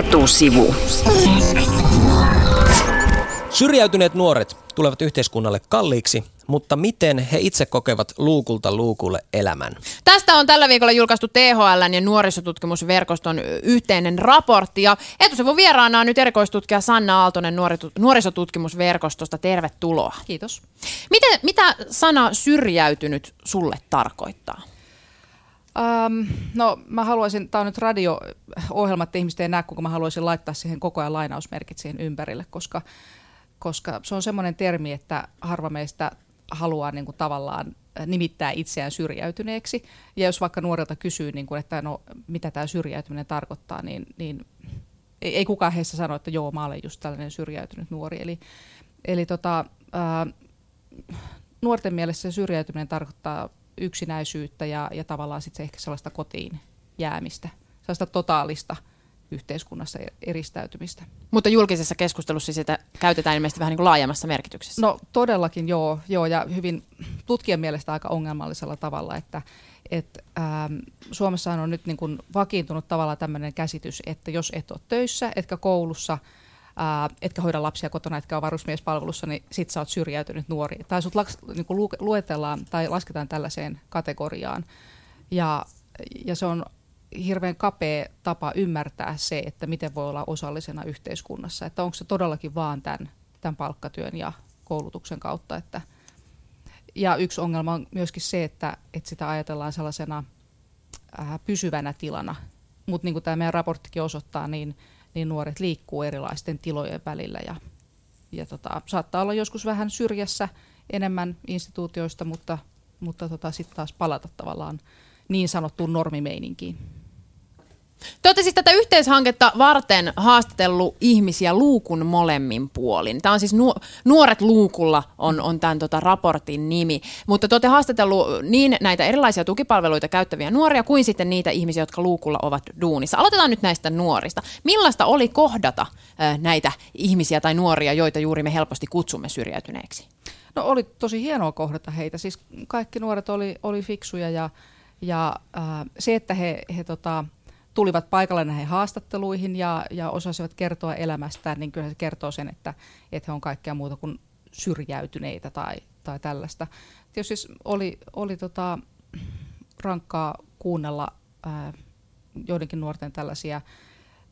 Etusivu. Syrjäytyneet nuoret tulevat yhteiskunnalle kalliiksi, mutta miten he itse kokevat luukulta luukulle elämän? Tästä on tällä viikolla julkaistu THL ja nuorisotutkimusverkoston yhteinen raportti. Ja etusivun vieraana on nyt erikoistutkija Sanna Aaltonen nuorisotutkimusverkostosta. Tervetuloa. Kiitos. Miten, mitä sana syrjäytynyt sulle tarkoittaa? Um, no mä haluaisin, tämä on nyt radio-ohjelma, että ihmiset ei näe, kun mä haluaisin laittaa siihen koko ajan lainausmerkit siihen ympärille, koska, koska se on semmoinen termi, että harva meistä haluaa niin kuin tavallaan nimittää itseään syrjäytyneeksi. Ja jos vaikka nuorilta kysyy, niin kuin, että no, mitä tämä syrjäytyminen tarkoittaa, niin, niin ei, ei kukaan heistä sano, että joo, mä olen just tällainen syrjäytynyt nuori. Eli, eli tota, ää, nuorten mielessä syrjäytyminen tarkoittaa yksinäisyyttä ja, ja tavallaan sitten ehkä sellaista kotiin jäämistä, sellaista totaalista yhteiskunnassa eristäytymistä. Mutta julkisessa keskustelussa sitä käytetään ilmeisesti vähän niin kuin laajemmassa merkityksessä. No todellakin joo, joo ja hyvin tutkijan mielestä aika ongelmallisella tavalla, että et, ähm, Suomessahan on nyt niin kuin vakiintunut tavalla tämmöinen käsitys, että jos et ole töissä, etkä koulussa – ää, etkä hoida lapsia kotona, etkä ole varusmiespalvelussa, niin sit sä oot syrjäytynyt nuori. Tai sut laks, niin lu, luetellaan tai lasketaan tällaiseen kategoriaan. Ja, ja se on hirveän kapea tapa ymmärtää se, että miten voi olla osallisena yhteiskunnassa. Että onko se todellakin vaan tämän, tämän palkkatyön ja koulutuksen kautta. Että, ja yksi ongelma on myöskin se, että, että sitä ajatellaan sellaisena pysyvänä tilana. Mutta niin kuin tämä meidän raporttikin osoittaa, niin – niin nuoret liikkuu erilaisten tilojen välillä ja, ja tota, saattaa olla joskus vähän syrjässä enemmän instituutioista, mutta, mutta tota, sitten taas palata tavallaan niin sanottuun normimeininkiin. Te olette siis tätä yhteishanketta varten haastatellut ihmisiä luukun molemmin puolin. Tämä on siis nu- Nuoret luukulla on, on tämän tota raportin nimi. Mutta te olette haastatellut niin näitä erilaisia tukipalveluita käyttäviä nuoria kuin sitten niitä ihmisiä, jotka luukulla ovat duunissa. Aloitetaan nyt näistä nuorista. Millaista oli kohdata äh, näitä ihmisiä tai nuoria, joita juuri me helposti kutsumme syrjäytyneeksi? No oli tosi hienoa kohdata heitä. Siis kaikki nuoret oli, oli fiksuja ja, ja äh, se, että he, he tota, tulivat paikalle näihin haastatteluihin ja, ja osasivat kertoa elämästään, niin kyllä se kertoo sen, että, että he on kaikkea muuta kuin syrjäytyneitä tai, tai tällaista. Tietysti siis oli, oli tota, rankkaa kuunnella ää, joidenkin nuorten tällaisia,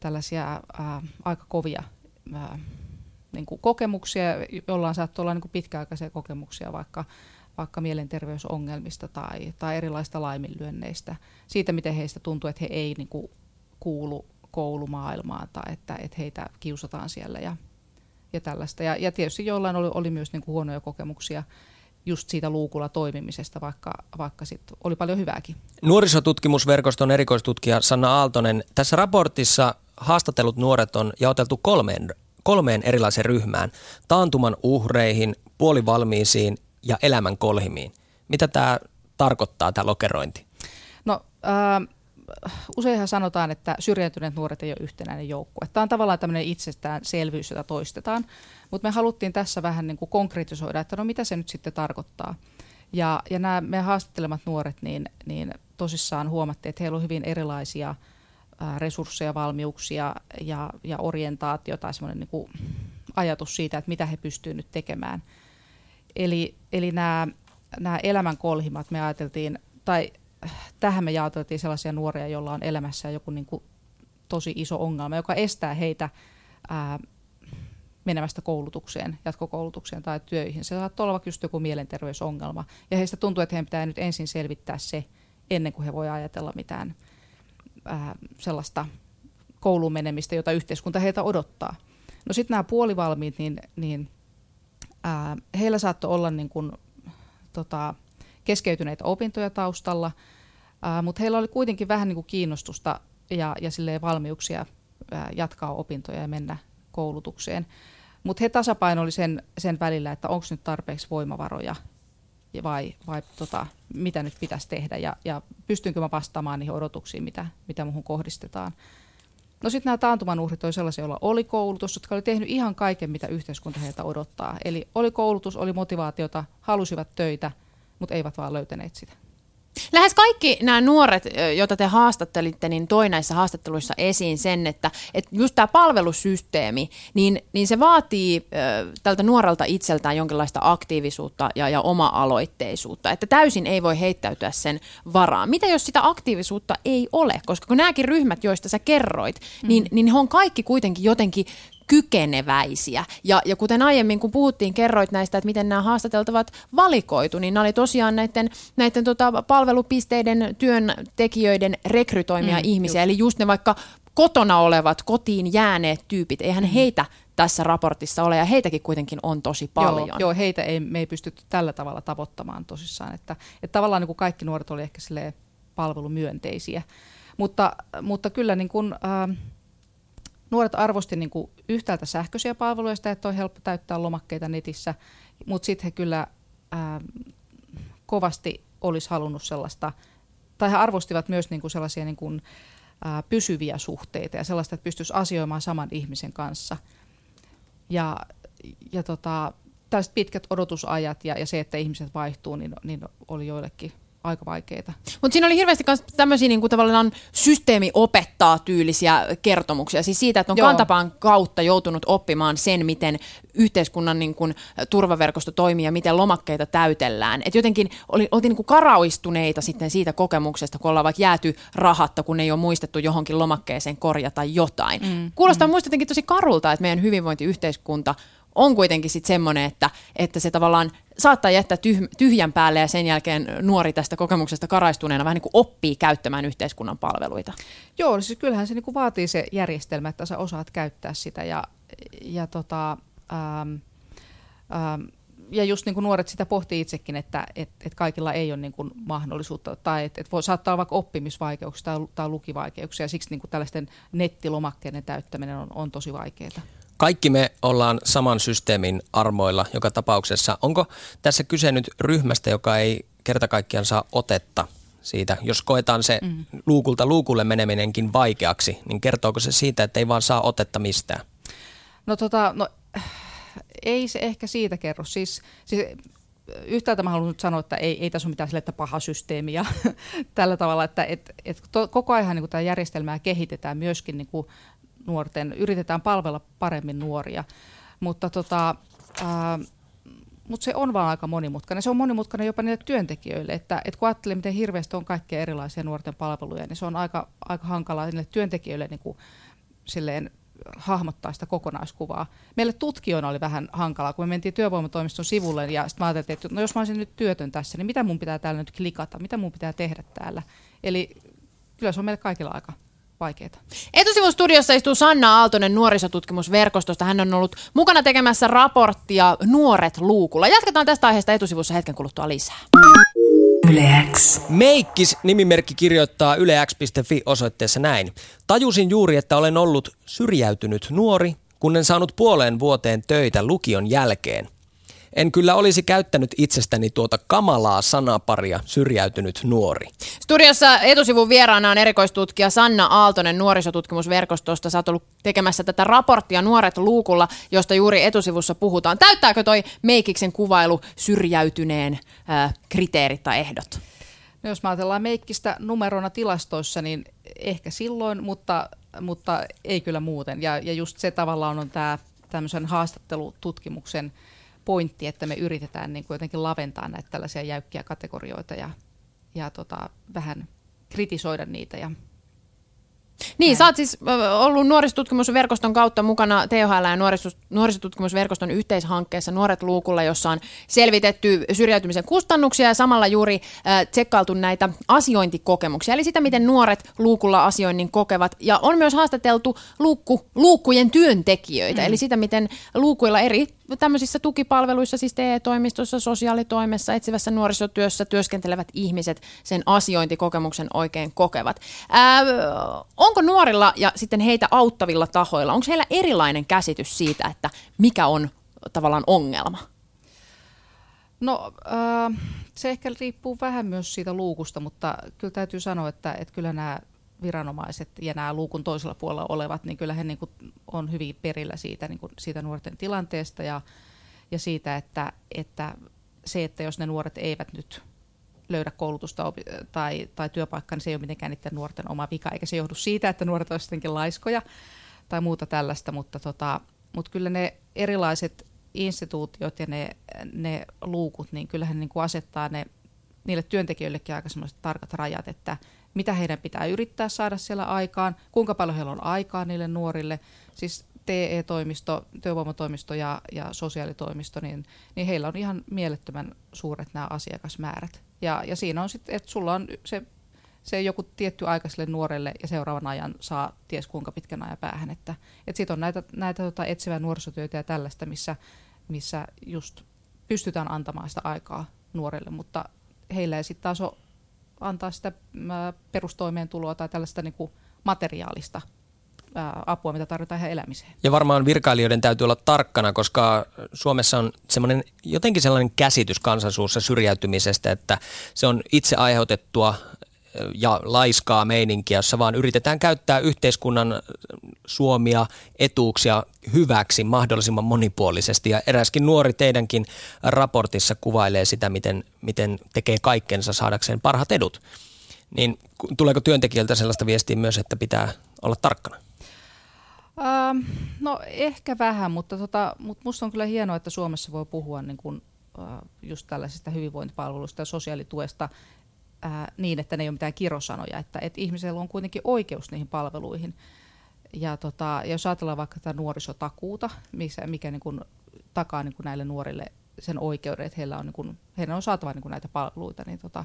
tällaisia ää, aika kovia ää, niin kuin kokemuksia, jollain saattoi olla niin kuin pitkäaikaisia kokemuksia vaikka, vaikka mielenterveysongelmista tai, tai erilaista laiminlyönneistä, siitä miten heistä tuntuu, että he ei niin kuin, kuulu koulumaailmaan tai että, että heitä kiusataan siellä ja, ja tällaista. Ja, ja tietysti jollain oli, oli myös niin kuin huonoja kokemuksia just siitä luukulla toimimisesta, vaikka, vaikka sit oli paljon hyvääkin. Nuorisotutkimusverkoston erikoistutkija Sanna Aaltonen, tässä raportissa haastatellut nuoret on jaoteltu kolmeen, kolmeen erilaiseen ryhmään. Taantuman uhreihin, puolivalmiisiin ja elämän kolhimiin. Mitä tämä tarkoittaa, tämä lokerointi? No, äh, useinhan sanotaan, että syrjäytyneet nuoret ei ole yhtenäinen joukkue. Tämä on tavallaan tämmöinen itsestäänselvyys, jota toistetaan. Mutta me haluttiin tässä vähän niin kuin konkretisoida, että no mitä se nyt sitten tarkoittaa. Ja, ja nämä meidän haastattelemat nuoret, niin, niin tosissaan huomattiin, että heillä on hyvin erilaisia resursseja, valmiuksia ja, ja orientaatio tai semmoinen niin kuin ajatus siitä, että mitä he pystyvät nyt tekemään – Eli, eli nämä, nämä elämän kolhimat me ajateltiin, tai tähän me jaoteltiin sellaisia nuoria, joilla on elämässä joku niin kuin tosi iso ongelma, joka estää heitä ää, menemästä koulutukseen, jatkokoulutukseen tai työihin. Se saattaa olla just joku mielenterveysongelma. Ja heistä tuntuu, että heidän pitää nyt ensin selvittää se, ennen kuin he voi ajatella mitään ää, sellaista kouluun menemistä, jota yhteiskunta heitä odottaa. No sitten nämä puolivalmiit, niin, niin ää, heillä saattoi olla niin kuin, tota, keskeytyneitä opintoja taustalla, ää, mutta heillä oli kuitenkin vähän niin kuin kiinnostusta ja, ja valmiuksia ää, jatkaa opintoja ja mennä koulutukseen. Mutta he tasapainoili sen, sen välillä, että onko nyt tarpeeksi voimavaroja vai, vai tota, mitä nyt pitäisi tehdä ja, ja pystynkö mä vastaamaan niihin odotuksiin, mitä, mitä muuhun kohdistetaan. No sitten nämä taantuman uhrit oli sellaisia, joilla oli koulutus, jotka oli tehnyt ihan kaiken, mitä yhteiskunta heiltä odottaa. Eli oli koulutus, oli motivaatiota, halusivat töitä, mutta eivät vaan löytäneet sitä. Lähes kaikki nämä nuoret, joita te haastattelitte, niin toi näissä haastatteluissa esiin sen, että, että just tämä palvelusysteemi, niin, niin se vaatii äh, tältä nuorelta itseltään jonkinlaista aktiivisuutta ja, ja oma-aloitteisuutta, että täysin ei voi heittäytyä sen varaan. Mitä jos sitä aktiivisuutta ei ole? Koska kun nämäkin ryhmät, joista sä kerroit, mm. niin, niin ne on kaikki kuitenkin jotenkin kykeneväisiä. Ja, ja kuten aiemmin, kun puhuttiin, kerroit näistä, että miten nämä haastateltavat valikoitu, niin nämä oli tosiaan näiden, näiden tota palvelupisteiden työntekijöiden rekrytoimia mm, ihmisiä. Just. Eli just ne vaikka kotona olevat, kotiin jääneet tyypit, eihän mm. heitä tässä raportissa ole, ja heitäkin kuitenkin on tosi paljon. Joo, joo heitä ei, me ei pystytty tällä tavalla tavoittamaan tosissaan, että, että tavallaan niin kuin kaikki nuoret oli ehkä palvelumyönteisiä, mutta, mutta kyllä niin kuin, äh, nuoret arvosti niin kuin yhtäältä sähköisiä palveluja, sitä, että on helppo täyttää lomakkeita netissä, mutta sitten he kyllä ää, kovasti olisi halunnut sellaista, tai he arvostivat myös niin kuin sellaisia niin kuin, ää, pysyviä suhteita ja sellaista, että pystyisi asioimaan saman ihmisen kanssa. Ja, ja tota, tällaiset pitkät odotusajat ja, ja se, että ihmiset vaihtuu, niin, niin oli joillekin aika vaikeita. Mutta siinä oli hirveästi myös tämmöisiä niin kuin tavallaan systeemi opettaa tyylisiä kertomuksia. Siis siitä, että on Joo. kantapaan kautta joutunut oppimaan sen, miten yhteiskunnan niin kuin, turvaverkosto toimii ja miten lomakkeita täytellään. Et jotenkin oli, oltiin niin kuin karauistuneita sitten siitä kokemuksesta, kun ollaan vaikka jääty rahatta, kun ei ole muistettu johonkin lomakkeeseen korjata jotain. Mm. Kuulostaa mm. muista jotenkin tosi karulta, että meidän hyvinvointiyhteiskunta on kuitenkin sitten semmoinen, että, että se tavallaan saattaa jättää tyh- tyhjän päälle ja sen jälkeen nuori tästä kokemuksesta karaistuneena vähän niin kuin oppii käyttämään yhteiskunnan palveluita. Joo, siis kyllähän se niin kuin vaatii se järjestelmä, että sä osaat käyttää sitä ja, ja, tota, ähm, ähm, ja just niin kuin nuoret sitä pohtii itsekin, että et, et kaikilla ei ole niin kuin mahdollisuutta tai että et voi saattaa vaikka oppimisvaikeuksia tai, tai lukivaikeuksia ja siksi niin kuin tällaisten nettilomakkeiden täyttäminen on, on tosi vaikeaa kaikki me ollaan saman systeemin armoilla joka tapauksessa. Onko tässä kyse nyt ryhmästä, joka ei kerta kaikkiaan saa otetta siitä, jos koetaan se mm. luukulta luukulle meneminenkin vaikeaksi, niin kertooko se siitä, että ei vaan saa otetta mistään? No tota, no, ei se ehkä siitä kerro. Siis, siis yhtäältä mä haluan nyt sanoa, että ei, ei tässä ole mitään sille, että paha systeemi ja tällä tavalla, että et, et to, koko ajan niin tämä järjestelmää kehitetään myöskin niin kuin nuorten, yritetään palvella paremmin nuoria, mutta tota, ää, mutta se on vaan aika monimutkainen. Se on monimutkainen jopa niille työntekijöille, että, että kun ajattelee, miten hirveästi on kaikkia erilaisia nuorten palveluja, niin se on aika, aika hankalaa niille työntekijöille niin kuin, silleen, hahmottaa sitä kokonaiskuvaa. Meille tutkijoina oli vähän hankalaa, kun me mentiin työvoimatoimiston sivulle ja sitten mä ajattelin, että no jos mä olisin nyt työtön tässä, niin mitä mun pitää täällä nyt klikata, mitä mun pitää tehdä täällä. Eli kyllä se on meille kaikilla aika vaikeaa. Etusivun studiossa istuu Sanna Aaltonen nuorisotutkimusverkostosta. Hän on ollut mukana tekemässä raporttia Nuoret luukulla. Jatketaan tästä aiheesta etusivussa hetken kuluttua lisää. Meikkis nimimerkki kirjoittaa yleäks.fi osoitteessa näin. Tajusin juuri, että olen ollut syrjäytynyt nuori, kun en saanut puoleen vuoteen töitä lukion jälkeen. En kyllä olisi käyttänyt itsestäni tuota kamalaa sanaparia syrjäytynyt nuori. Studiossa etusivun vieraana on erikoistutkija Sanna Aaltonen nuorisotutkimusverkostosta. Sä oot ollut tekemässä tätä raporttia Nuoret luukulla, josta juuri etusivussa puhutaan. Täyttääkö toi Meikiksen kuvailu syrjäytyneen äh, kriteerit tai ehdot? No jos mä ajatellaan Meikkistä numerona tilastoissa, niin ehkä silloin, mutta, mutta ei kyllä muuten. Ja, ja just se tavallaan on tämä tämmöisen haastattelututkimuksen pointti, että me yritetään niin kuin jotenkin laventaa näitä tällaisia jäykkiä kategorioita ja, ja tota, vähän kritisoida niitä ja niin, Näin. sä oot siis ollut nuorisotutkimusverkoston kautta mukana THL ja nuorisotutkimusverkoston yhteishankkeessa Nuoret luukulla, jossa on selvitetty syrjäytymisen kustannuksia ja samalla juuri äh, tsekkailtu näitä asiointikokemuksia, eli sitä, miten nuoret luukulla asioinnin kokevat. Ja on myös haastateltu luukku, luukkujen työntekijöitä, mm. eli sitä, miten luukuilla eri tämmöisissä tukipalveluissa, siis TE-toimistossa, sosiaalitoimessa, etsivässä nuorisotyössä työskentelevät ihmiset sen asiointikokemuksen oikein kokevat. Ää, onko nuorilla ja sitten heitä auttavilla tahoilla, onko heillä erilainen käsitys siitä, että mikä on tavallaan ongelma? No äh, se ehkä riippuu vähän myös siitä luukusta, mutta kyllä täytyy sanoa, että, että kyllä nämä viranomaiset ja nämä luukun toisella puolella olevat, niin kyllä he niin kuin on hyvin perillä siitä, niin kuin siitä nuorten tilanteesta ja, ja siitä, että, että se, että jos ne nuoret eivät nyt löydä koulutusta tai, tai työpaikkaa, niin se ei ole mitenkään niiden nuorten oma vika, eikä se johdu siitä, että nuoret olisivat jotenkin laiskoja tai muuta tällaista, mutta, tota, mutta kyllä ne erilaiset instituutiot ja ne, ne luukut, niin kyllähän niin kuin asettaa ne niille työntekijöillekin aika sellaiset tarkat rajat, että mitä heidän pitää yrittää saada siellä aikaan, kuinka paljon heillä on aikaa niille nuorille. Siis TE-toimisto, työvoimatoimisto ja, ja sosiaalitoimisto, niin, niin heillä on ihan mielettömän suuret nämä asiakasmäärät. Ja, ja siinä on sitten, että sulla on se, se joku tietty aika sille nuorelle ja seuraavan ajan saa ties kuinka pitkän ajan päähän. Että, että sitten on näitä, näitä tota etsivää nuorisotyötä ja tällaista, missä, missä just pystytään antamaan sitä aikaa nuorelle, mutta heillä ei sitten taas antaa sitä perustoimeentuloa tai tällaista niin kuin materiaalista apua, mitä tarvitaan ihan elämiseen. Ja varmaan virkailijoiden täytyy olla tarkkana, koska Suomessa on semmoinen jotenkin sellainen käsitys kansansuussa syrjäytymisestä, että se on itse aiheutettua ja laiskaa meininkiä, jossa vaan yritetään käyttää yhteiskunnan suomia etuuksia hyväksi mahdollisimman monipuolisesti. Ja eräskin nuori teidänkin raportissa kuvailee sitä, miten, miten tekee kaikkensa saadakseen parhaat edut. Niin tuleeko työntekijöiltä sellaista viestiä myös, että pitää olla tarkkana? Ähm, no ehkä vähän, mutta, tota, mutta musta on kyllä hienoa, että Suomessa voi puhua niin kuin, äh, just tällaisista hyvinvointipalveluista ja sosiaalituesta äh, niin, että ne ei ole mitään kirosanoja, että, että ihmisellä on kuitenkin oikeus niihin palveluihin. Ja tota, jos ajatellaan vaikka tätä nuorisotakuuta, missä, mikä niin kuin takaa niin kuin näille nuorille sen oikeuden, että heillä on, niin kuin, heidän on saatava niin kuin näitä palveluita, niin, tota,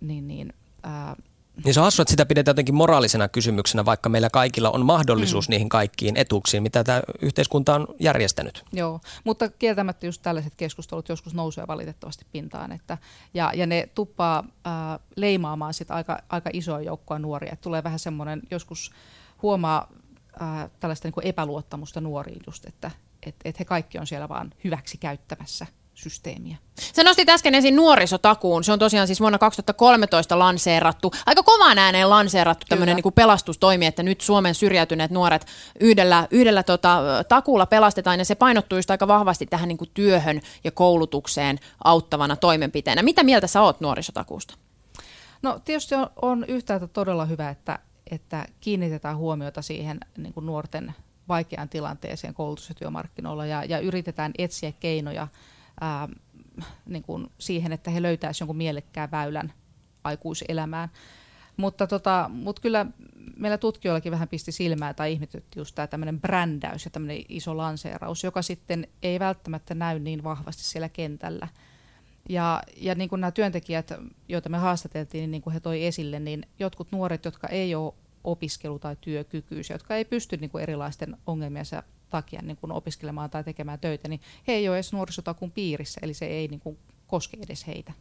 niin, niin ää, niin se on hassu, että sitä pidetään jotenkin moraalisena kysymyksenä, vaikka meillä kaikilla on mahdollisuus mm. niihin kaikkiin etuuksiin, mitä tämä yhteiskunta on järjestänyt. Joo, mutta kieltämättä just tällaiset keskustelut joskus nousee valitettavasti pintaan. Että, ja, ja ne tuppaa äh, leimaamaan sit aika, aika isoa joukkoa nuoria. Et tulee vähän semmoinen, joskus huomaa äh, tällaista niin kuin epäluottamusta nuoriin just, että et, et he kaikki on siellä vaan hyväksi käyttämässä – systeemiä. Se nosti äsken esiin nuorisotakuun. Se on tosiaan siis vuonna 2013 lanseerattu, aika kovaan ääneen lanseerattu tämmöinen niin pelastustoimi, että nyt Suomen syrjäytyneet nuoret yhdellä, yhdellä tota, takuulla pelastetaan ja se painottuu just aika vahvasti tähän niin kuin työhön ja koulutukseen auttavana toimenpiteenä. Mitä mieltä sä oot nuorisotakuusta? No tietysti on, on yhtäältä todella hyvä, että, että kiinnitetään huomiota siihen niin kuin nuorten vaikeaan tilanteeseen koulutus- ja työmarkkinoilla ja, ja yritetään etsiä keinoja – ää, niin kuin siihen, että he löytäisivät jonkun mielekkään väylän aikuiselämään. Mutta tota, mut kyllä meillä tutkijoillakin vähän pisti silmää tai ihmetytti just tämä tämmöinen brändäys ja tämmöinen iso lanseeraus, joka sitten ei välttämättä näy niin vahvasti siellä kentällä. Ja, ja niin kuin nämä työntekijät, joita me haastateltiin, niin kuin he toi esille, niin jotkut nuoret, jotka ei ole opiskelu- tai työkykyisiä, jotka ei pysty niin kuin erilaisten ongelmiensa takia niin kuin opiskelemaan tai tekemään töitä, niin he ei ole edes nuorisotakun piirissä, eli se ei niin kuin koske edes heitä.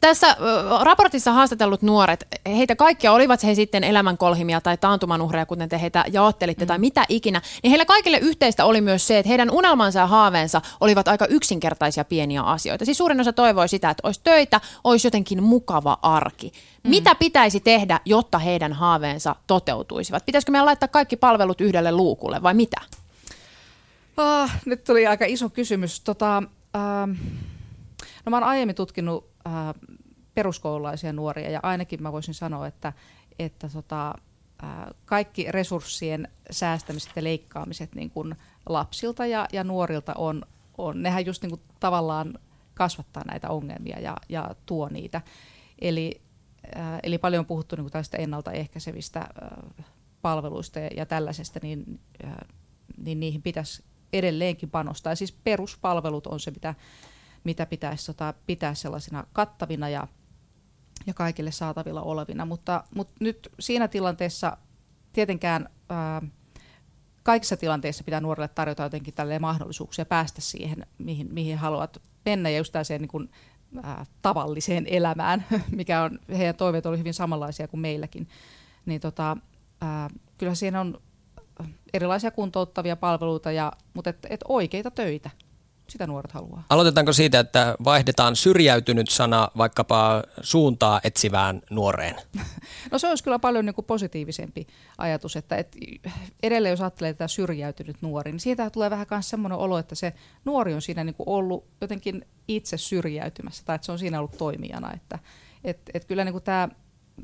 Tässä raportissa haastatellut nuoret, heitä kaikkia olivat he sitten elämänkolhimia tai taantumanuhreja, kuten te heitä jaottelitte, mm. tai mitä ikinä, niin heillä kaikille yhteistä oli myös se, että heidän unelmansa ja haaveensa olivat aika yksinkertaisia pieniä asioita. Siis suurin osa toivoi sitä, että olisi töitä, olisi jotenkin mukava arki. Mm. Mitä pitäisi tehdä, jotta heidän haaveensa toteutuisivat? Pitäisikö meidän laittaa kaikki palvelut yhdelle luukulle vai mitä? Oh, nyt tuli aika iso kysymys. Tota, äh, no mä oon aiemmin tutkinut äh, peruskoululaisia nuoria ja ainakin mä voisin sanoa, että, että tota, äh, kaikki resurssien säästämiset ja leikkaamiset niin kuin lapsilta ja, ja nuorilta on, on, nehän just niin tavallaan kasvattaa näitä ongelmia ja, ja tuo niitä. Eli, äh, eli paljon on puhuttu niin tästä ennaltaehkäisevistä äh, palveluista ja, ja tällaisesta, niin, äh, niin niihin pitäisi edelleenkin panostaa. Ja siis peruspalvelut on se, mitä, mitä pitäisi tota, pitää sellaisina kattavina ja, ja kaikille saatavilla olevina. Mutta, mutta nyt siinä tilanteessa tietenkään ää, kaikissa tilanteissa pitää nuorille tarjota jotenkin mahdollisuuksia päästä siihen, mihin, mihin haluat mennä ja just niin kuin, ää, tavalliseen elämään, mikä on, heidän toiveet oli hyvin samanlaisia kuin meilläkin. Niin tota, ää, kyllä siinä on erilaisia kuntouttavia palveluita, ja, mutta et, et oikeita töitä sitä nuoret haluaa. Aloitetaanko siitä, että vaihdetaan syrjäytynyt sana vaikkapa suuntaa etsivään nuoreen? No se olisi kyllä paljon niin kuin positiivisempi ajatus, että et edelleen jos ajattelee tätä syrjäytynyt nuori, niin siitä tulee vähän myös semmoinen olo, että se nuori on siinä niin kuin ollut jotenkin itse syrjäytymässä tai että se on siinä ollut toimijana. Että et, et kyllä niin kuin tämä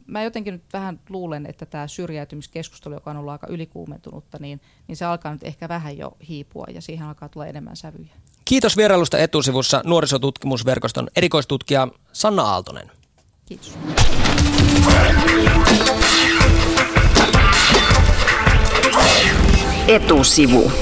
mä jotenkin nyt vähän luulen, että tämä syrjäytymiskeskustelu, joka on ollut aika ylikuumentunutta, niin, niin se alkaa nyt ehkä vähän jo hiipua ja siihen alkaa tulla enemmän sävyjä. Kiitos vierailusta etusivussa nuorisotutkimusverkoston erikoistutkija Sanna Aaltonen. Kiitos. Etusivu.